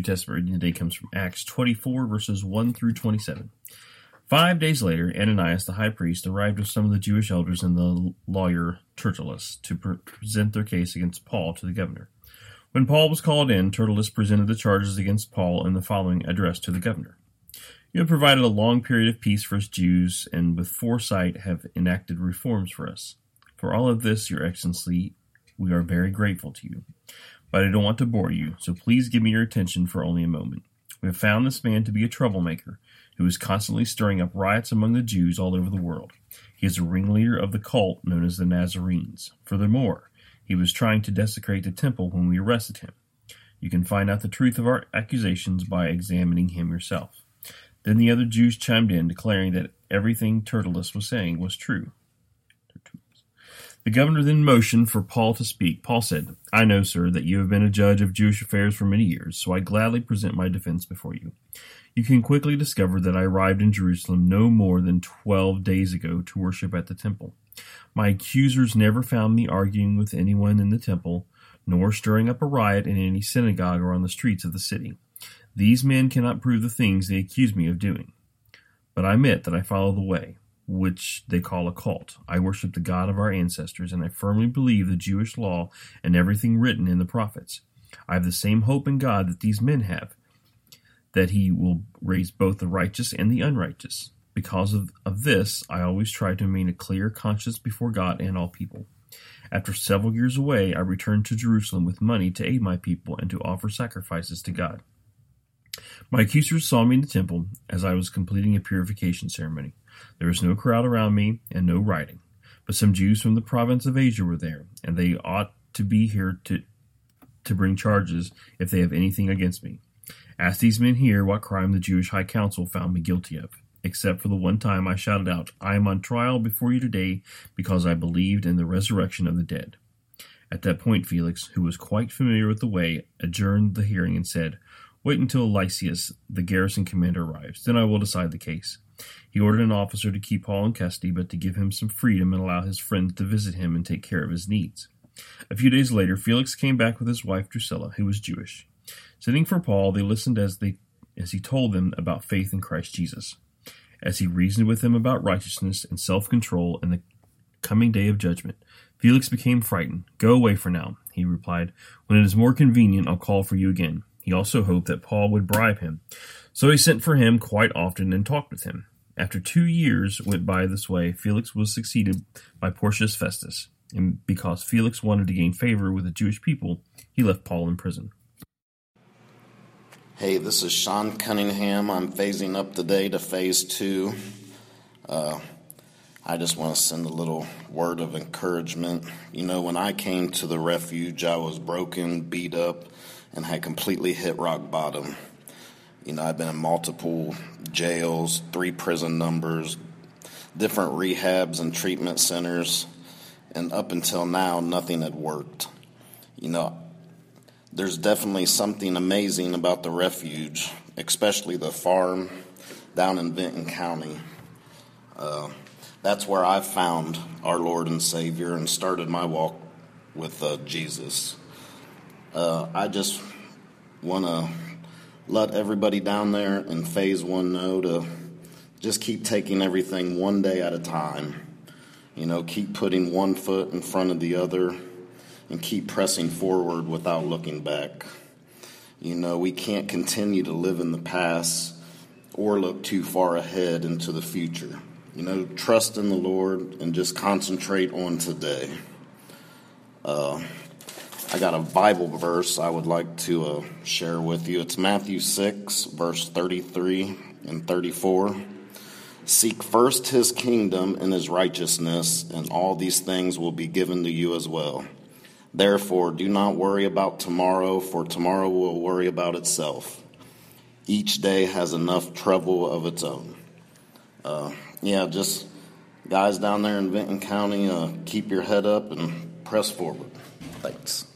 New Testament reading today comes from Acts 24, verses 1 through 27. Five days later, Ananias the high priest arrived with some of the Jewish elders and the lawyer Tertullus to pre- present their case against Paul to the governor. When Paul was called in, Tertullus presented the charges against Paul in the following address to the governor. You have provided a long period of peace for us Jews, and with foresight have enacted reforms for us. For all of this, Your Excellency, we are very grateful to you. But I don't want to bore you, so please give me your attention for only a moment. We have found this man to be a troublemaker, who is constantly stirring up riots among the Jews all over the world. He is a ringleader of the cult known as the Nazarenes. Furthermore, he was trying to desecrate the temple when we arrested him. You can find out the truth of our accusations by examining him yourself. Then the other Jews chimed in, declaring that everything Tertullus was saying was true. The governor then motioned for Paul to speak. Paul said, I know, sir, that you have been a judge of Jewish affairs for many years, so I gladly present my defense before you. You can quickly discover that I arrived in Jerusalem no more than twelve days ago to worship at the temple. My accusers never found me arguing with anyone in the temple, nor stirring up a riot in any synagogue or on the streets of the city. These men cannot prove the things they accuse me of doing. But I admit that I follow the way, which they call a cult. I worship the God of our ancestors, and I firmly believe the Jewish law and everything written in the prophets. I have the same hope in God that these men have. that he will raise both the righteous and the unrighteous. Because of, of this, I always try to maintain a clear conscience before God and all people. After several years away, I returned to Jerusalem with money to aid my people and to offer sacrifices to God. My accusers saw me in the temple as I was completing a purification ceremony. There was no crowd around me and no writing. but some Jews from the province of Asia were there, and they ought to be here to to bring charges if they have anything against me. Ask these men here what crime the Jewish High Council found me guilty of, except for the one time I shouted out, I am on trial before you today because I believed in the resurrection of the dead. At that point, Felix, who was quite familiar with the way, adjourned the hearing and said, Wait until Lysias, the garrison commander, arrives. Then I will decide the case. He ordered an officer to keep Paul in custody, but to give him some freedom and allow his friends to visit him and take care of his needs. A few days later, Felix came back with his wife Drusilla, who was Jewish. Sitting for Paul, they listened as they as he told them about faith in Christ Jesus. As he reasoned with them about righteousness and self-control and the coming day of judgment, Felix became frightened. Go away for now, he replied. When it is more convenient, I'll call for you again. He also hoped that Paul would bribe him. So he sent for him quite often and talked with him. After two years went by this way, Felix was succeeded by Porcius Festus and because Felix wanted to gain favor with the Jewish people, he left Paul in prison. Hey, this is Sean Cunningham. I'm phasing up today to phase two. Uh, I just want to send a little word of encouragement. You know, when I came to the refuge, I was broken, beat up, and had completely hit rock bottom. You know, I've been in multiple jails, three prison numbers, different rehabs and treatment centers and up until now, nothing had worked. You know, there's definitely something amazing about the refuge, especially the farm down in Benton County. Uh, that's where I found our Lord and Savior and started my walk with uh, Jesus. Uh, I just want to let everybody down there in phase one know to just keep taking everything one day at a time you know, keep putting one foot in front of the other and keep pressing forward without looking back. You know, we can't continue to live in the past or look too far ahead into the future. You know, trust in the Lord and just concentrate on today. Uh, I got a Bible verse I would like to uh, share with you. It's Matthew 6, verse 33 and 34. Seek first his kingdom and his righteousness, and all these things will be given to you as well. Therefore, do not worry about tomorrow, for tomorrow will worry about itself. Each day has enough trouble of its own. Uh, yeah, just guys down there in Benton County, uh, keep your head up and press forward. Thanks.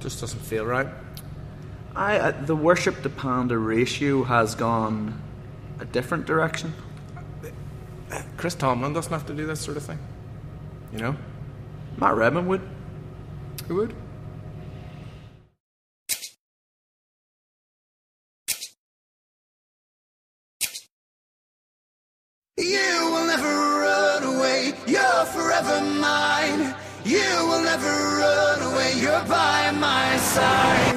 Just doesn't feel right. I, uh, the worship to panda ratio has gone a different direction. Chris Tomlin doesn't have to do this sort of thing. You know? Matt Redman would. Who would? You will never run away, you're forever mine. You will never run away, you're by my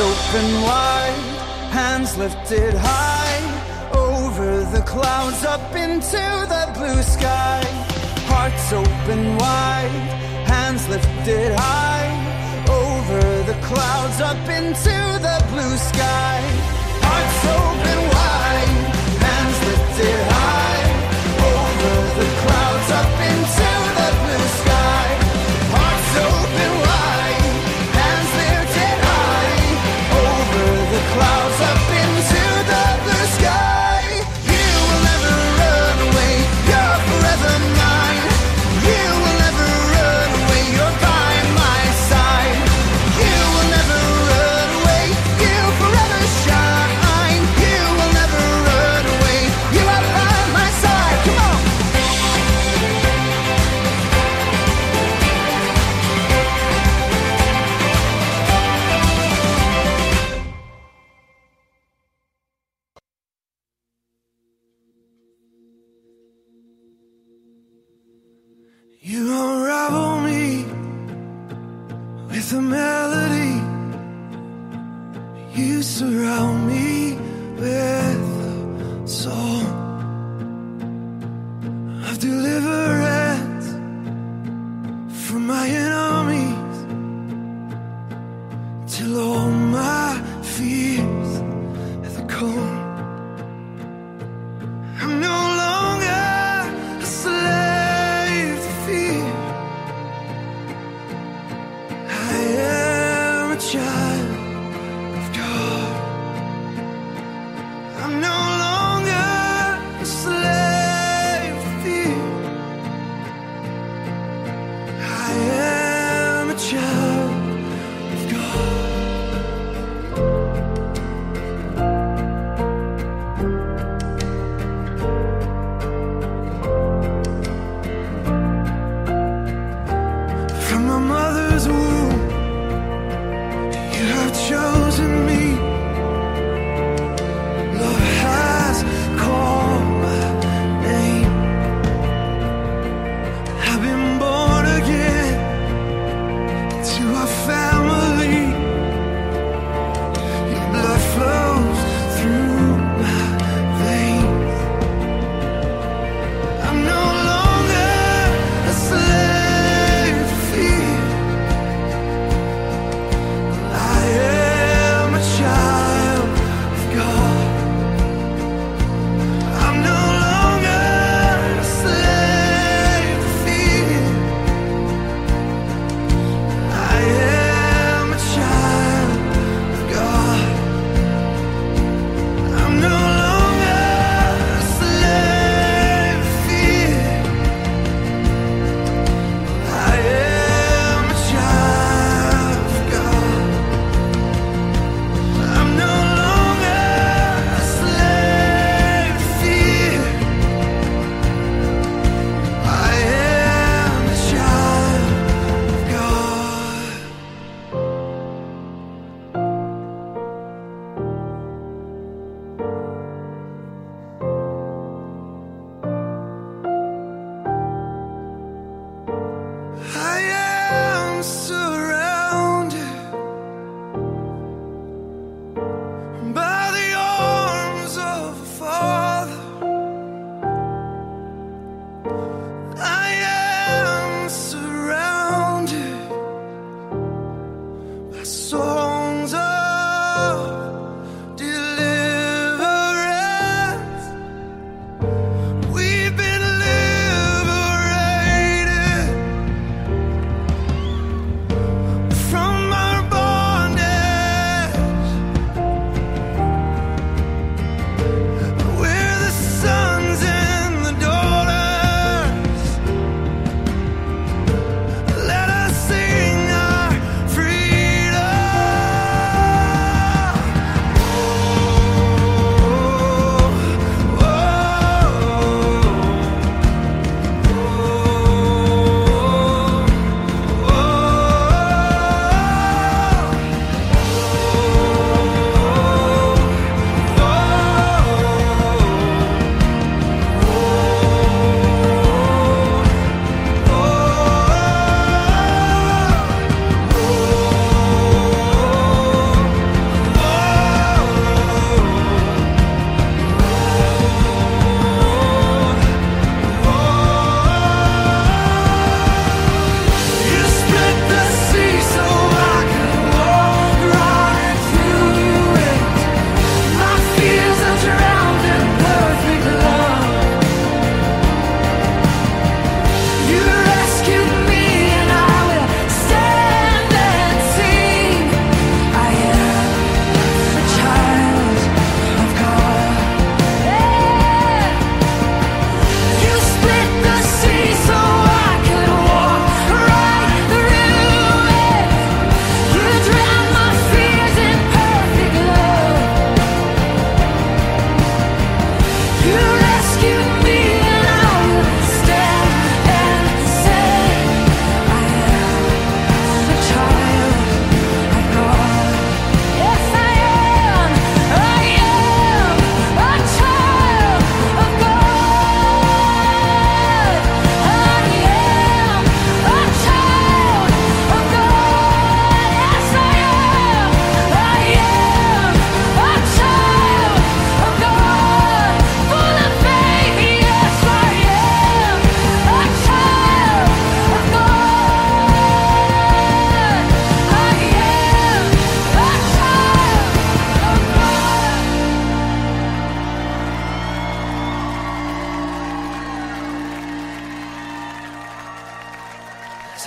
open wide, hands lifted high, over the clouds, up into the blue sky. Hearts open wide, hands lifted high, over the clouds, up into the blue sky. Hearts open wide, hands lifted high.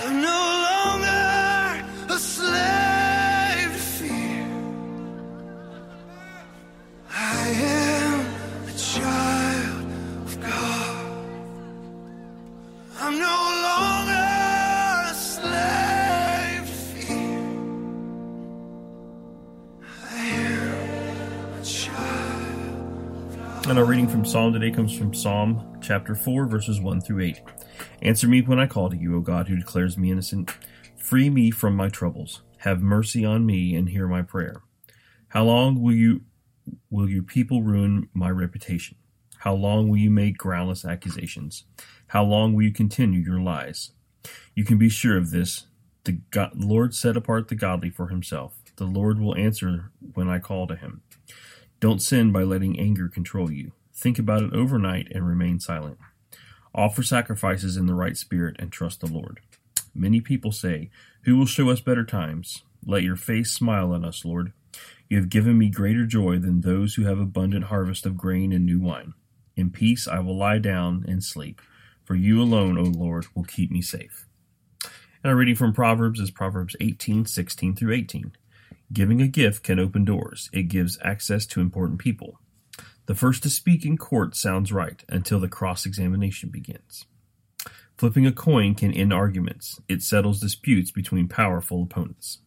I'm no longer a slave. I am a child of God. I'm no longer a slave. I am a child. And our reading from Psalm today comes from Psalm chapter 4, verses 1 through 8. Answer me when I call to you, O God, who declares me innocent. Free me from my troubles. Have mercy on me and hear my prayer. How long will you will your people ruin my reputation? How long will you make groundless accusations? How long will you continue your lies? You can be sure of this. The God, Lord set apart the godly for himself. The Lord will answer when I call to him. Don't sin by letting anger control you. Think about it overnight and remain silent. Offer sacrifices in the right spirit and trust the Lord. Many people say, Who will show us better times? Let your face smile on us, Lord. You have given me greater joy than those who have abundant harvest of grain and new wine. In peace I will lie down and sleep, for you alone, O Lord, will keep me safe. And our reading from Proverbs is Proverbs 18, 16 through 18. Giving a gift can open doors. It gives access to important people. The first to speak in court sounds right until the cross examination begins. Flipping a coin can end arguments. It settles disputes between powerful opponents.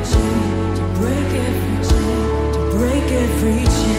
every chain, to break every chain, to break every chain.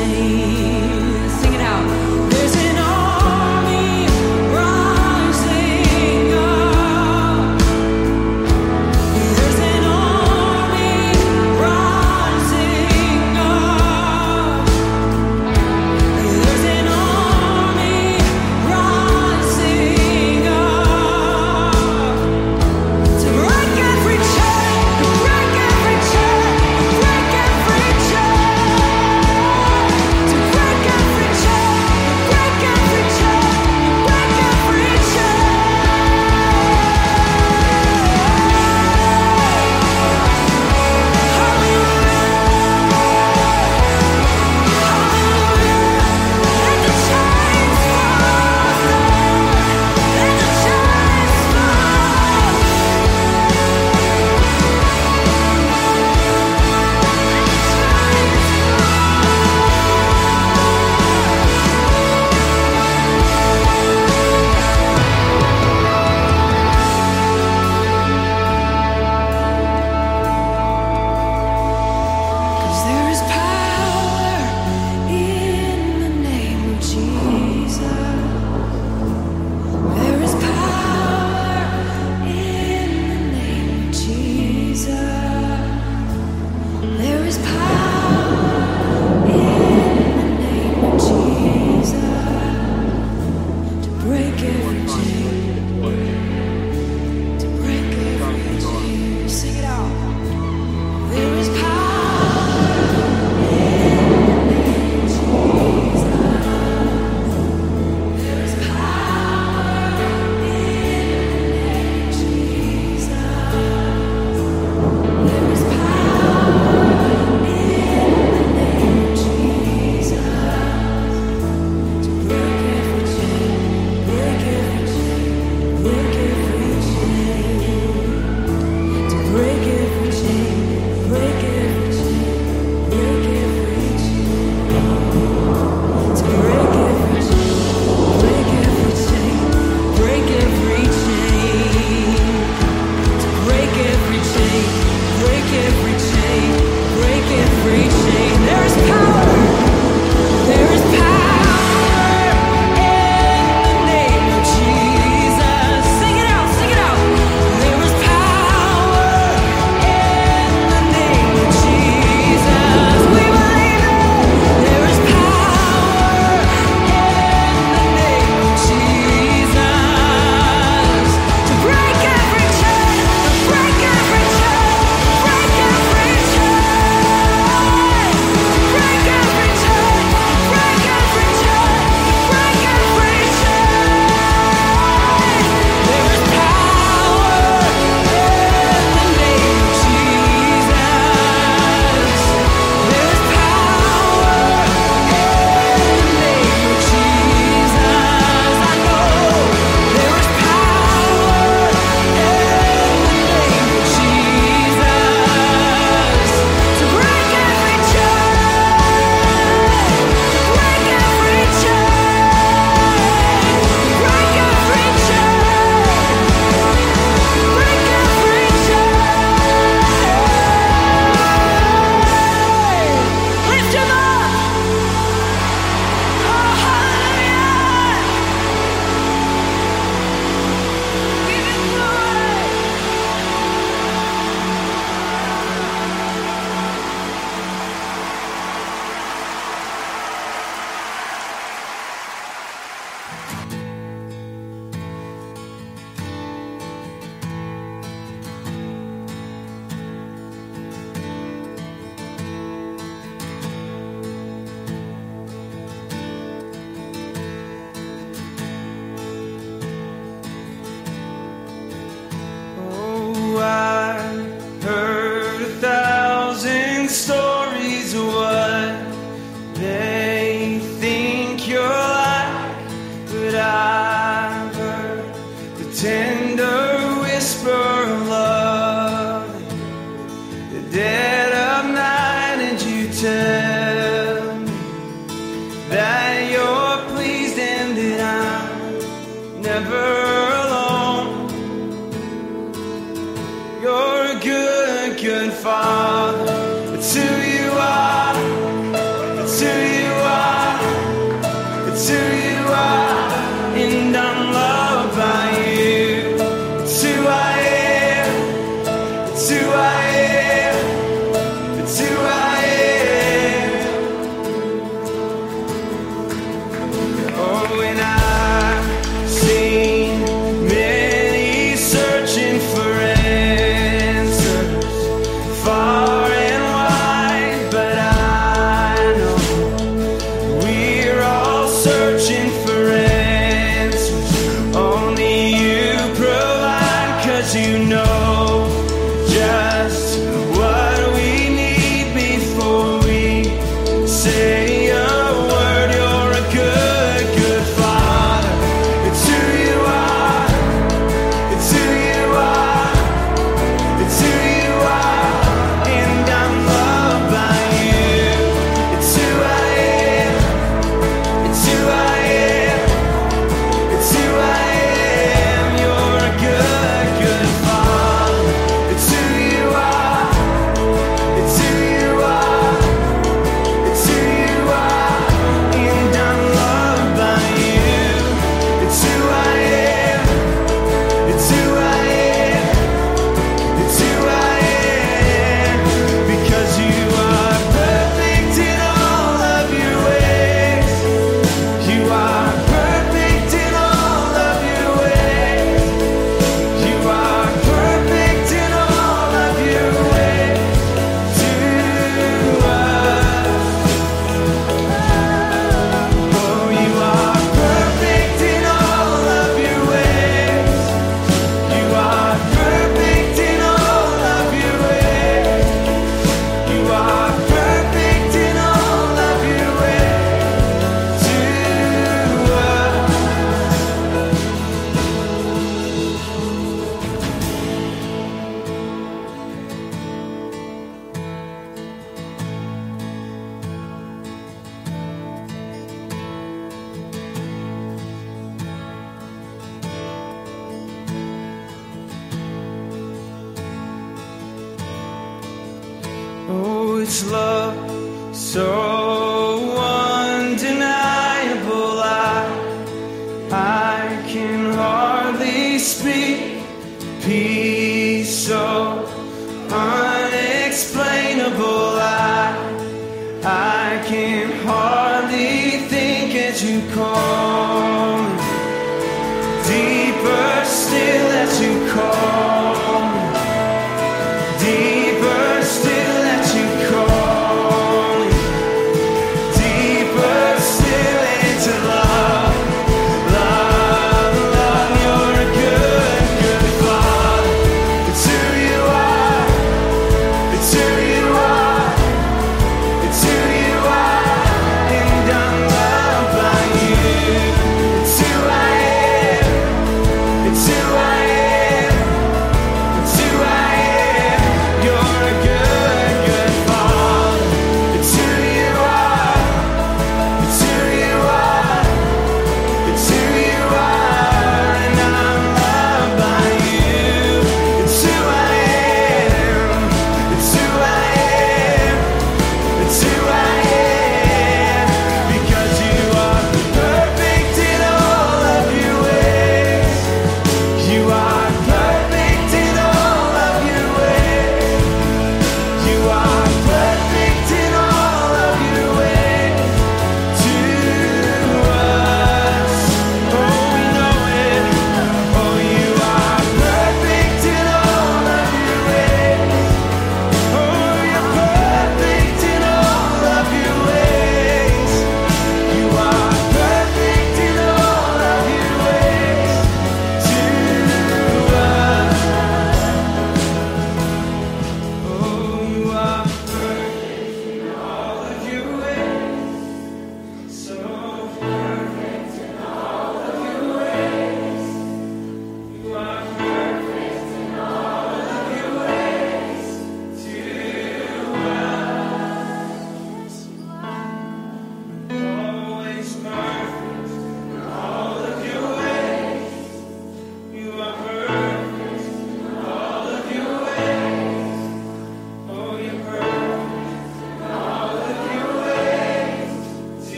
Oh,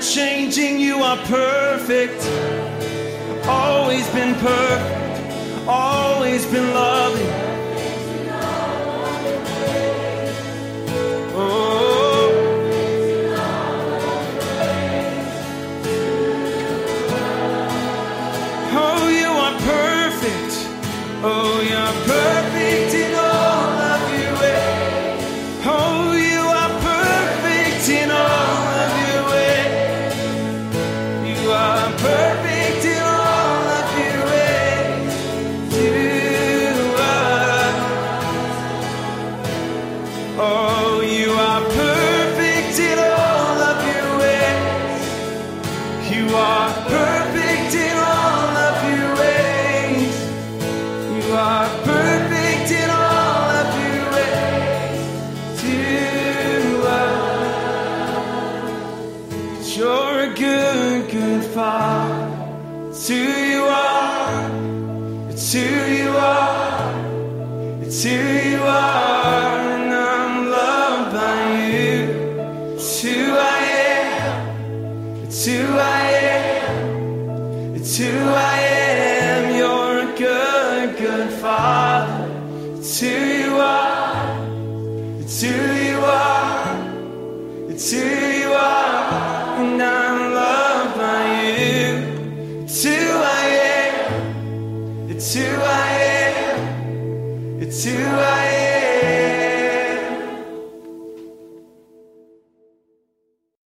changing, you are perfect. Always been perfect, always been loving.